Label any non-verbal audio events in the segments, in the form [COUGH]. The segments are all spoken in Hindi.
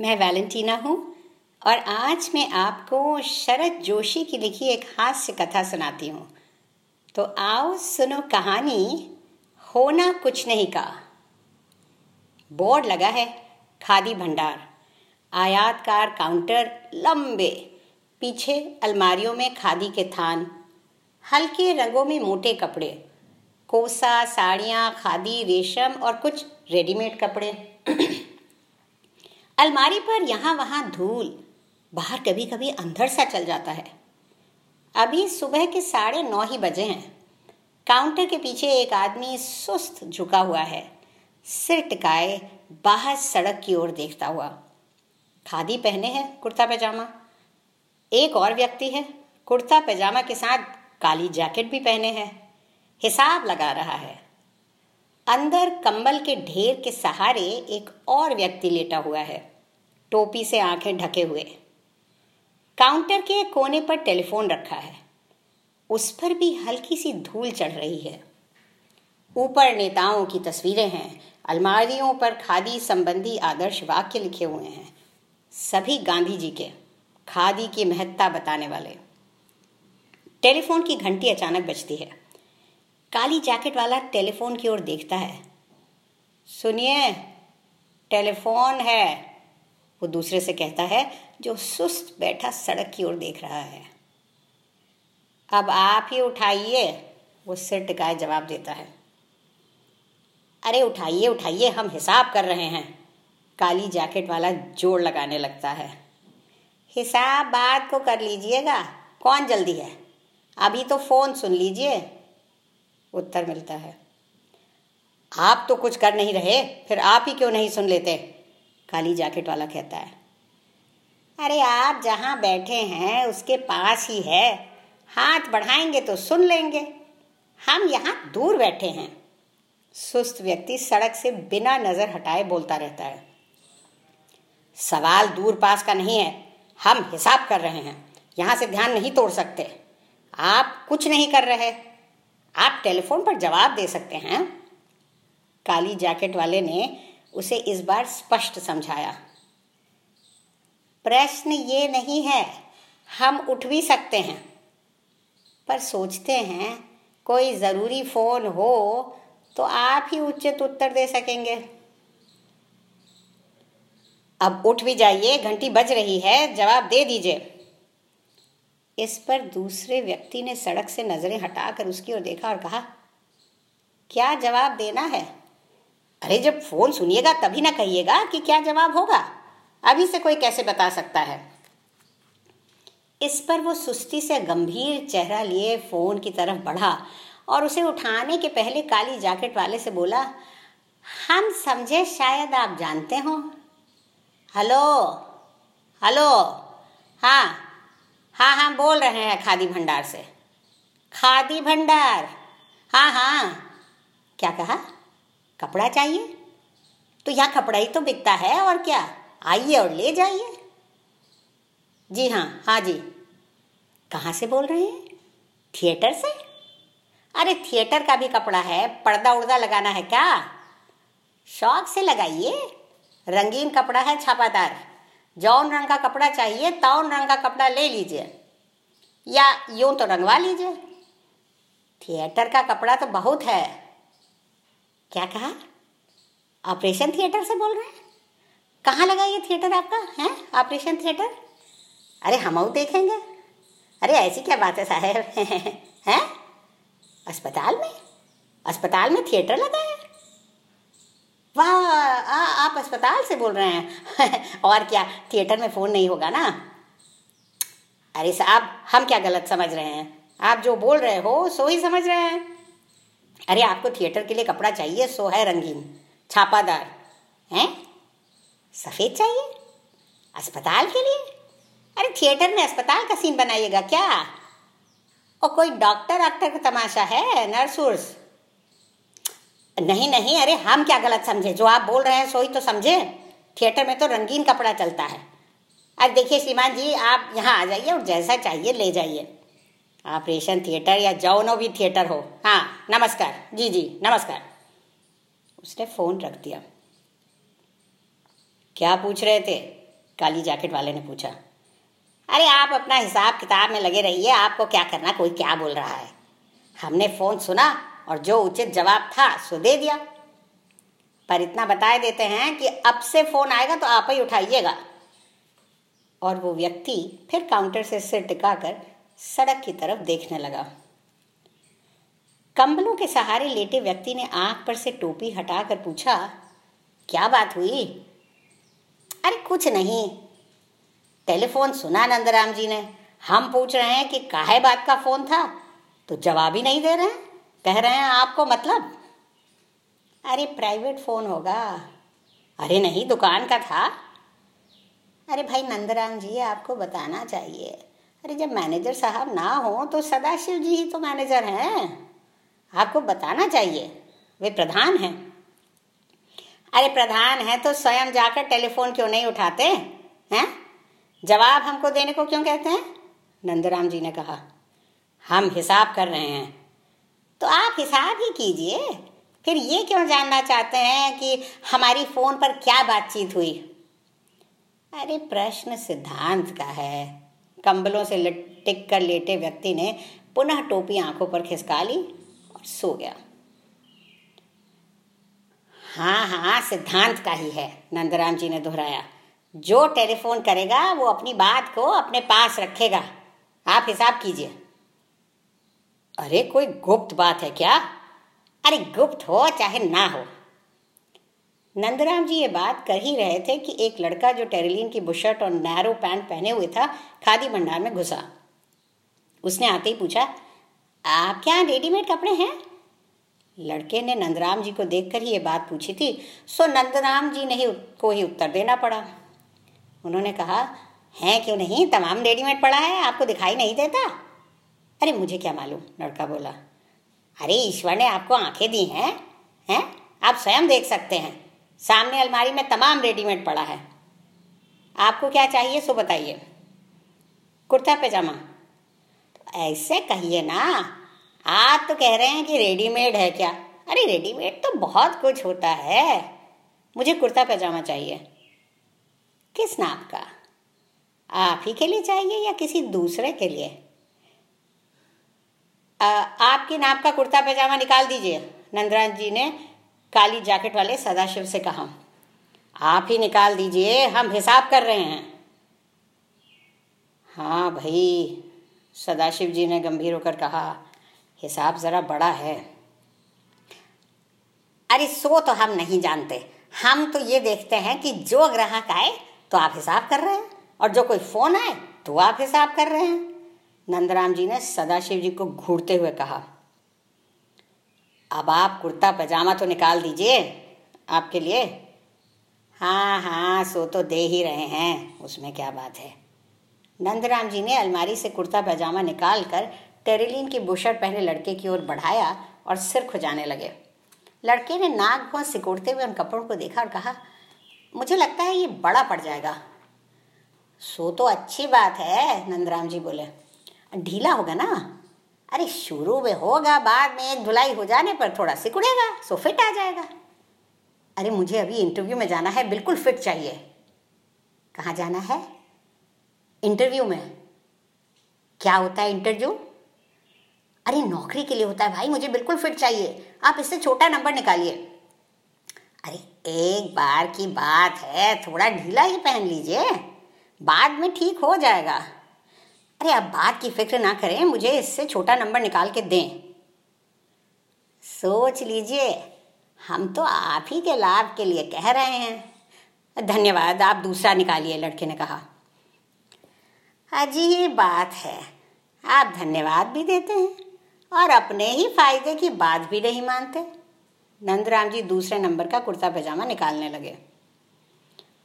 मैं वैलेंटीना हूँ और आज मैं आपको शरद जोशी की लिखी एक हास्य कथा सुनाती हूँ। तो आओ सुनो कहानी, होना कुछ नहीं का। बोर्ड लगा है, खादी भंडार, आयातकार काउंटर लंबे, पीछे अलमारियों में खादी के थान, हल्के रंगों में मोटे कपड़े, कोसा, साड़ियाँ, खादी, रेशम और कुछ रेडीमेड कपड़े। अलमारी पर यहाँ वहाँ धूल, बाहर कभी कभी अंधर सा चल जाता है। अभी सुबह के साढ़े नौ ही बजे हैं। काउंटर के पीछे एक आदमी सुस्त झुका हुआ है। सिर टिकाए बाहर सड़क की ओर देखता हुआ। खादी पहने हैं, कुर्ता पैजामा। एक और व्यक्ति है, कुर्ता पैजामा के साथ काली जैकेट भी पहने हैं। हिसाब लगा रहा है। अंदर कंबल के ढेर के सहारे एक और व्यक्ति लेटा हुआ है। टोपी से आँखें ढके हुए। काउंटर के कोने पर टेलीफोन रखा है। उस पर भी हल्की सी धूल चढ़ रही है। ऊपर नेताओं की तस्वीरें हैं। अलमारियों पर खादी संबंधी आदर्श वाक्य लिखे हुए हैं। सभी गांधी जी के, खादी की महत्ता बताने वाले। टेलीफोन की घंटी अचानक बजती है। काली जैकेट वाला टेलीफोन की ओर देखता है। सुनिए, टेलीफोन है। वो दूसरे से कहता है, जो सुस्त बैठा सड़क की ओर देख रहा है। अब आप ही उठाइए, वो सिर टिकाए जवाब देता है। अरे उठाइए उठाइए, हम हिसाब कर रहे हैं। काली जैकेट वाला जोड़ लगाने लगता है। हिसाब बात को कर लीजिएगा, कौन जल्दी है? अभी तो फ़ोन सुन लीजिए। उत्तर मिलता है। आप तो कुछ कर नहीं रहे, फिर आप ही क्यों नहीं सुन लेते? काली जैकेट वाला कहता है। अरे आप जहाँ बैठे हैं, उसके पास ही है। हाथ बढ़ाएँगे तो सुन लेंगे। हम यहाँ दूर बैठे हैं। सुस्त व्यक्ति सड़क से बिना नज़र हटाए बोलता रहता है। सवाल दूर पास का नहीं है। हम हिसाब कर रहे हैं। यहाँ से ध्यान नहीं तोड़ सकते। आप कुछ नहीं कर रहे। आप टेलीफोन पर जवाब दे सकते हैं। काली जैकेट वाले ने उसे इस बार स्पष्ट समझाया। प्रश्न ये नहीं है, हम उठ भी सकते हैं। पर सोचते हैं, कोई ज़रूरी फ़ोन हो तो आप ही उचित उत्तर दे सकेंगे। अब उठ भी जाइए, घंटी बज रही है, जवाब दे दीजिए। इस पर दूसरे व्यक्ति ने सड़क से नज़रें हटाकर उसकी ओर देखा और कहा, क्या जवाब देना है? अरे, जब फ़ोन सुनिएगा तभी ना कहिएगा कि क्या जवाब होगा। अभी से कोई कैसे बता सकता है? इस पर वो सुस्ती से गंभीर चेहरा लिए फ़ोन की तरफ़ बढ़ा और उसे उठाने के पहले काली जैकेट वाले से बोला, हम समझे शायद आप जानते हो। हेलो? हेलो? हाँ हाँ हाँ बोल रहे हैं खादी भंडार से। खादी भंडार। हाँ हाँ। क्या कहा? कपड़ा चाहिए? तो यहाँ कपड़ा ही तो बिकता है, और क्या? आइए और ले जाइए। जी हाँ हाँ जी। कहाँ से बोल रहे हैं? थिएटर से? अरे, थिएटर का भी कपड़ा है। पर्दा उर्दा लगाना है क्या? शौक से लगाइए। रंगीन कपड़ा है छापादार। जौन रंग का कपड़ा चाहिए तौन रंग का कपड़ा ले लीजिए। या यूँ तो रंगवा लीजिए। थिएटर का कपड़ा तो बहुत है। क्या कहा? ऑपरेशन थिएटर से बोल रहे हैं? कहाँ लगा ये थिएटर आपका, है? Operation theatre? अरे हम देखेंगे। अरे ऐसी क्या बात है साहेब? [LAUGHS] हैं? अस्पताल में? अस्पताल में थिएटर लगा है? वाह आप अस्पताल से बोल रहे हैं। [LAUGHS] और क्या, थिएटर में फ़ोन नहीं होगा ना? अरे साहब हम क्या गलत समझ रहे हैं? आप जो बोल रहे हो, सो ही समझ रहे हैं। अरे आपको थिएटर के लिए कपड़ा चाहिए, सो है रंगीन, छापादार, हैं? सफ़ेद चाहिए? अस्पताल के लिए? अरे थिएटर में अस्पताल का सीन बनाइएगा क्या? और कोई डॉक्टर डॉक्टर का तमाशा है नर्स उर्स नहीं नहीं, अरे हम क्या गलत समझे? जो आप बोल रहे हैं सो ही तो समझे। थिएटर में तो रंगीन कपड़ा चलता है। अरे देखिए श्रीमान जी, आप यहाँ आ जाइए और जैसा चाहिए ले जाइए। ऑपरेशन थिएटर या जौनो भी थिएटर हो। हाँ नमस्कार। जी जी, नमस्कार। उसने फ़ोन रख दिया। क्या पूछ रहे थे? काली जैकेट वाले ने पूछा। अरे आप अपना हिसाब किताब में लगे रहिए, आपको क्या करना, कोई क्या बोल रहा है? हमने फ़ोन सुना और जो उचित जवाब था, सो दे दिया। पर इतना बताए देते हैं कि अब से फ़ोन आएगा तो आप ही उठाइएगा। और वो व्यक्ति फिर काउंटर से सिर टिकाकर सड़क की तरफ़ देखने लगा। कंबलों के सहारे लेटे व्यक्ति ने आँख पर से टोपी हटाकर पूछा, क्या बात हुई? अरे, कुछ नहीं। टेलीफोन सुना नंदराम जी ने। हम पूछ रहे हैं कि काहे बात का फ़ोन था? तो जवाब ही नहीं दे रहे हैं। कह रहे हैं आपको मतलब? अरे प्राइवेट फ़ोन होगा। अरे नहीं, दुकान का था। अरे भाई, नंदराम जी, आपको बताना चाहिए। अरे, जब मैनेजर साहब ना हो तो सदाशिव जी ही तो मैनेजर हैं। आपको बताना चाहिए। वे प्रधान हैं। अरे, प्रधान है तो स्वयं जाकर टेलीफोन क्यों नहीं उठाते? हैं? जवाब हमको देने को क्यों कहते हैं? नंदराम जी ने कहा, हम हिसाब कर रहे हैं। तो आप हिसाब ही कीजिए। फिर ये क्यों जानना चाहते हैं कि हमारी फ़ोन पर क्या बातचीत हुई? अरे, प्रश्न सिद्धांत का है। कंबलों से टिक कर लेटे व्यक्ति ने पुनः टोपी आँखों पर खिसका ली और सो गया। हाँ हाँ सिद्धांत का ही है, नंदराम जी ने दोहराया। जो टेलीफोन करेगा, वो अपनी बात को अपने पास रखेगा। आप हिसाब कीजिए। अरे, कोई गुप्त बात है क्या? अरे, गुप्त हो, चाहे ना हो। नंदराम जी ये बात कर ही रहे थे कि एक लड़का जो टेरिलीन की बुशर्ट और नैरो पैंट पहने हुए था, खादी भंडार में घुसा। उसने आते ही पूछा, आप क्या रेडीमेड कपड़े हैं? लड़के ने नंदराम जी को देखकर ही ये बात पूछी थी, सो नंदराम जी ने ही को ही उत्तर देना पड़ा। उन्होंने कहा, हैं क्यों नहीं? तमाम रेडीमेड पड़ा है, आपको दिखाई नहीं देता? अरे, मुझे क्या मालूम? लड़का बोला, अरे, ईश्वर ने आपको आँखें दी हैं हैं? आप स्वयं देख सकते हैं। सामने अलमारी में तमाम रेडीमेड पड़ा है। आपको क्या चाहिए, सो बताइए। कुर्ता पैजामा। तो ऐसे कहिए ना, आप तो कह रहे हैं कि रेडीमेड है क्या? अरे, रेडीमेड तो बहुत कुछ होता है। मुझे कुर्ता पैजामा चाहिए। किस नाप का? आप ही के लिए चाहिए या किसी दूसरे के लिए? आपकी नाप का कुर्ता पैजामा निकाल दीजिए। नंदराज जी ने काली जैकेट वाले सदाशिव से कहा। आप ही निकाल दीजिए, हम हिसाब कर रहे हैं। हाँ भाई, सदाशिव जी ने गंभीर होकर कहा, हिसाब ज़रा बड़ा है। अरे सो तो हम नहीं जानते। हम तो ये देखते हैं कि जो ग्राहक आए तो आप हिसाब कर रहे हैं, और जो कोई फ़ोन आए तो आप हिसाब कर रहे हैं। नंदराम जी ने सदाशिव जी को घूरते हुए कहा, अब आप कुर्ता पजामा तो निकाल दीजिए आपके लिए। हाँ हाँ सो तो दे ही रहे हैं, उसमें क्या बात है? नंदराम जी ने अलमारी से कुर्ता पजामा निकाल कर टेरिलीन की बुशर्ट पहने लड़के की ओर बढ़ाया और सिर खुजाने लगे। लड़के ने नाक भुआ सिकोड़ते हुए उन कपड़ों को देखा और कहा, मुझे लगता है ये बड़ा पड़ जाएगा। सो तो अच्छी बात है, नंदराम जी बोले। ढीला होगा ना? अरे शुरू में होगा, बाद में एक धुलाई हो जाने पर थोड़ा सिकुड़ेगा, सो फिट आ जाएगा। अरे मुझे अभी इंटरव्यू में जाना है, बिल्कुल फिट चाहिए। कहाँ जाना है? इंटरव्यू में। क्या होता है इंटरव्यू अरे नौकरी के लिए होता है भाई, मुझे बिल्कुल फिट चाहिए। आप इससे छोटा नंबर निकालिए। अरे एक बार की बात है, थोड़ा ढीला ही पहन लीजिए। बाद में ठीक हो जाएगा। अरे अब बात की फ़िक्र ना करें, मुझे इससे छोटा नंबर निकाल के दें। सोच लीजिए, हम तो आप ही के लाभ के लिए कह रहे हैं। धन्यवाद, आप दूसरा निकालिए, लड़के ने कहा। अजीब बात है, आप धन्यवाद भी देते हैं और अपने ही फ़ायदे की बात भी नहीं मानते। नंदराम जी दूसरे नंबर का कुर्ता पैजामा निकालने लगे।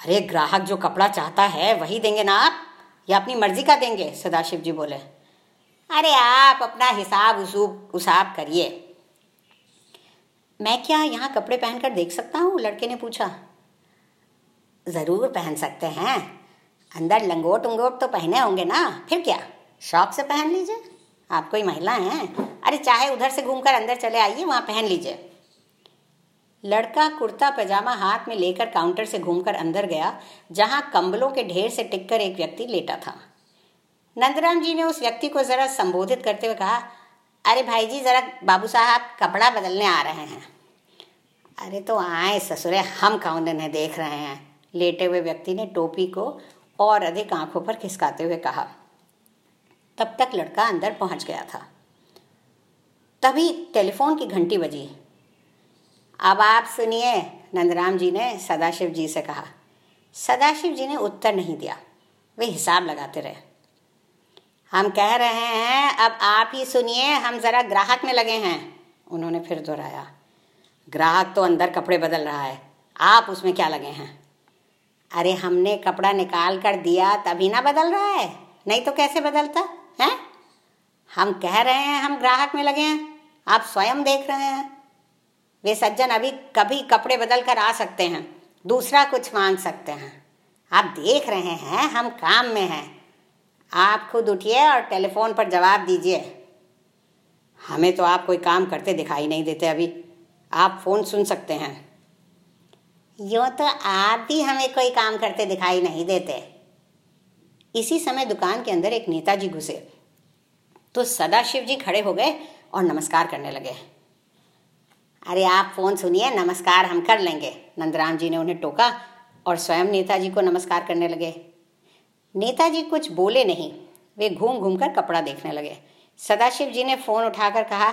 अरे ग्राहक जो कपड़ा चाहता है, वही देंगे ना आप। या अपनी मर्ज़ी का देंगे, सदाशिव जी बोले। अरे आप अपना हिसाब उसूब, उसाब करिए। मैं क्या यहाँ कपड़े पहनकर देख सकता हूँ? लड़के ने पूछा। ज़रूर पहन सकते हैं। अंदर लंगोट उंगोट तो पहने होंगे ना। फिर क्या? शौक से पहन लीजिए। आप कोई महिला हैं। अरे चाहे उधर से घूमकर अंदर चले आइए, वहाँ पहन लीजिए। लड़का कुर्ता पजामा हाथ में लेकर काउंटर से घूमकर अंदर गया, जहाँ कंबलों के ढेर से टिककर एक व्यक्ति लेटा था। नंदराम जी ने उस व्यक्ति को जरा संबोधित करते हुए कहा, अरे भाई जी जरा बाबू साहब कपड़ा बदलने आ रहे हैं। अरे तो आए ससुरे, हम कौन इन्हें देख रहे हैं? लेटे हुए व्यक्ति ने टोपी को और अधिक आँखों पर खिसकाते हुए कहा। तब तक लड़का अंदर पहुँच गया था। तभी टेलीफोन की घंटी बजी। अब आप सुनिए नंदराम जी ने सदाशिव जी से कहा, सदाशिव जी ने उत्तर नहीं दिया, वे हिसाब लगाते रहे। हम कह रहे हैं, अब आप ही सुनिए, हम ज़रा ग्राहक में लगे हैं, उन्होंने फिर दोहराया। ग्राहक तो अंदर कपड़े बदल रहा है, आप उसमें क्या लगे हैं? अरे हमने कपड़ा निकाल कर दिया, तभी ना बदल रहा है, नहीं तो कैसे बदलता, है? हम कह रहे हैं, हम ग्राहक में लगे हैं, आप स्वयं देख रहे हैं। वे सज्जन अभी कभी कपड़े बदल कर आ सकते हैं, दूसरा कुछ मांग सकते हैं। आप देख रहे हैं, हम काम में हैं। आप खुद उठिए और टेलीफोन पर जवाब दीजिए। हमें तो आप कोई काम करते दिखाई नहीं देते अभी। आप फ़ोन सुन सकते हैं। यूँ तो आप भी हमें कोई काम करते दिखाई नहीं देते। इसी समय दुकान के अंदर एक नेताजी घुसे। तो सदाशिव जी खड़े हो गए और नमस्कार करने लगे। अरे आप फ़ोन सुनिए, नमस्कार हम कर लेंगे। नंदराम जी ने उन्हें टोका और स्वयं नेताजी को नमस्कार करने लगे। नेताजी कुछ बोले नहीं, वे घूम घूम कर कपड़ा देखने लगे। सदाशिव जी ने फ़ोन उठाकर कहा,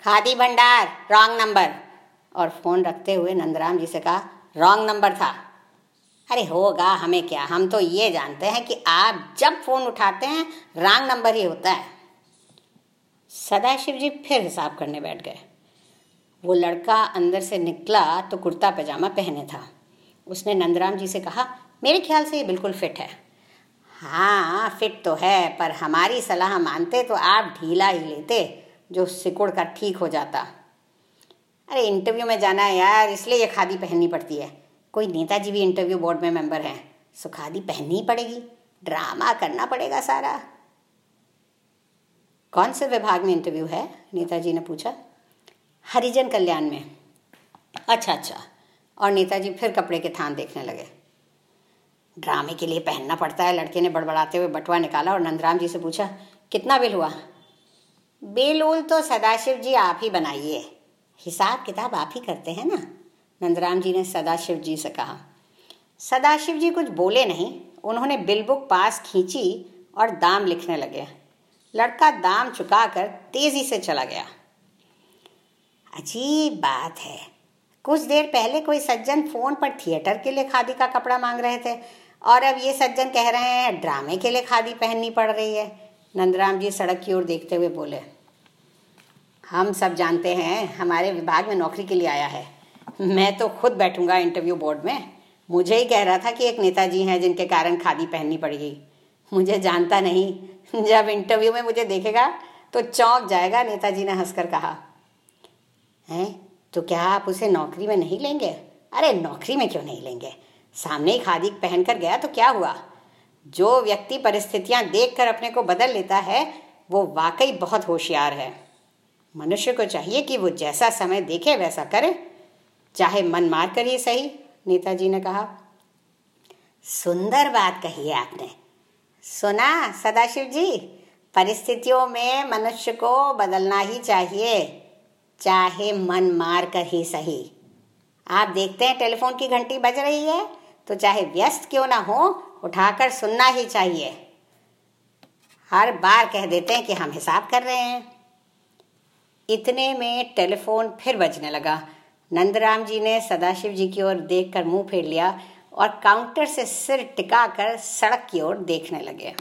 खादी भंडार, रॉन्ग नंबर। और फ़ोन रखते हुए नंदराम जी से कहा, रॉन्ग नंबर था। अरे होगा हमें क्या? हम तो ये जानते हैं कि आप जब फ़ोन उठाते हैं, रॉन्ग नंबर ही होता है। सदाशिव जी फिर हिसाब करने बैठ गए। वो लड़का अंदर से निकला तो कुर्ता पजामा पहने था। उसने नंदराम जी से कहा, मेरे ख्याल से ये बिल्कुल फिट है। हाँ फिट तो है, पर हमारी सलाह मानते तो आप ढीला ही लेते, जो सिकुड़ कर ठीक हो जाता। अरे इंटरव्यू में जाना है यार, इसलिए ये खादी पहननी पड़ती है। कोई नेताजी भी इंटरव्यू बोर्ड में मेंबर हैं, सो खादी पहननी पड़ेगी। ड्रामा करना पड़ेगा सारा। कौन से विभाग में इंटरव्यू है? नेताजी ने पूछा। हरिजन कल्याण में। अच्छा अच्छा। और नेताजी फिर कपड़े के थान देखने लगे। ड्रामे के लिए पहनना पड़ता है, लड़के ने बड़बड़ाते हुए बटुआ निकाला और नंदराम जी से पूछा, कितना बिल हुआ? बिल उल तो सदाशिव जी आप ही बनाइए। हिसाब किताब आप ही करते हैं ना? नंदराम जी ने सदाशिव जी से कहा। सदाशिव जी कुछ बोले नहीं। उन्होंने बिल बुक पास खींची और दाम लिखने लगे। लड़का दाम चुकाकर तेज़ी से चला गया। अजीब बात है। कुछ देर पहले कोई सज्जन फ़ोन पर थिएटर के लिए खादी का कपड़ा मांग रहे थे और अब ये सज्जन कह रहे हैं, ड्रामे के लिए खादी पहननी पड़ रही है। नंदराम जी सड़क की ओर देखते हुए बोले, हम सब जानते हैं, हमारे विभाग में नौकरी के लिए आया है। मैं तो खुद बैठूँगा इंटरव्यू बोर्ड में। मुझे ही कह रहा था कि एक नेताजी हैं जिनके कारण खादी पहननी पड़ेगी मुझे जानता नहीं। जब इंटरव्यू में मुझे देखेगा तो चौंक जाएगा, नेताजी ने हंसकर कहा हैं? तो क्या आप उसे नौकरी में नहीं लेंगे? अरे, नौकरी में क्यों नहीं लेंगे? सामने ही खादी पहन कर गया तो क्या हुआ? जो व्यक्ति परिस्थितियाँ देखकर अपने को बदल लेता है, वो वाकई बहुत होशियार है। मनुष्य को चाहिए कि वो जैसा समय देखे, वैसा करे। चाहे मन मार कर ही सही, नेताजी ने कहा। सुंदर बात कही है आपने। सुना, सदाशिव जी? परिस्थितियों में मनुष्य को बदलना ही चाहिए। चाहे मन मार कर ही सही। आप देखते हैं टेलीफोन की घंटी बज रही है तो चाहे व्यस्त क्यों ना हो, उठाकर सुनना ही चाहिए। हर बार कह देते हैं कि हम हिसाब कर रहे हैं। इतने में टेलीफोन फिर बजने लगा। नंदराम जी ने सदाशिव जी की ओर देखकर मुँह फेर लिया और काउंटर से सिर टिकाकर सड़क की ओर देखने लगे।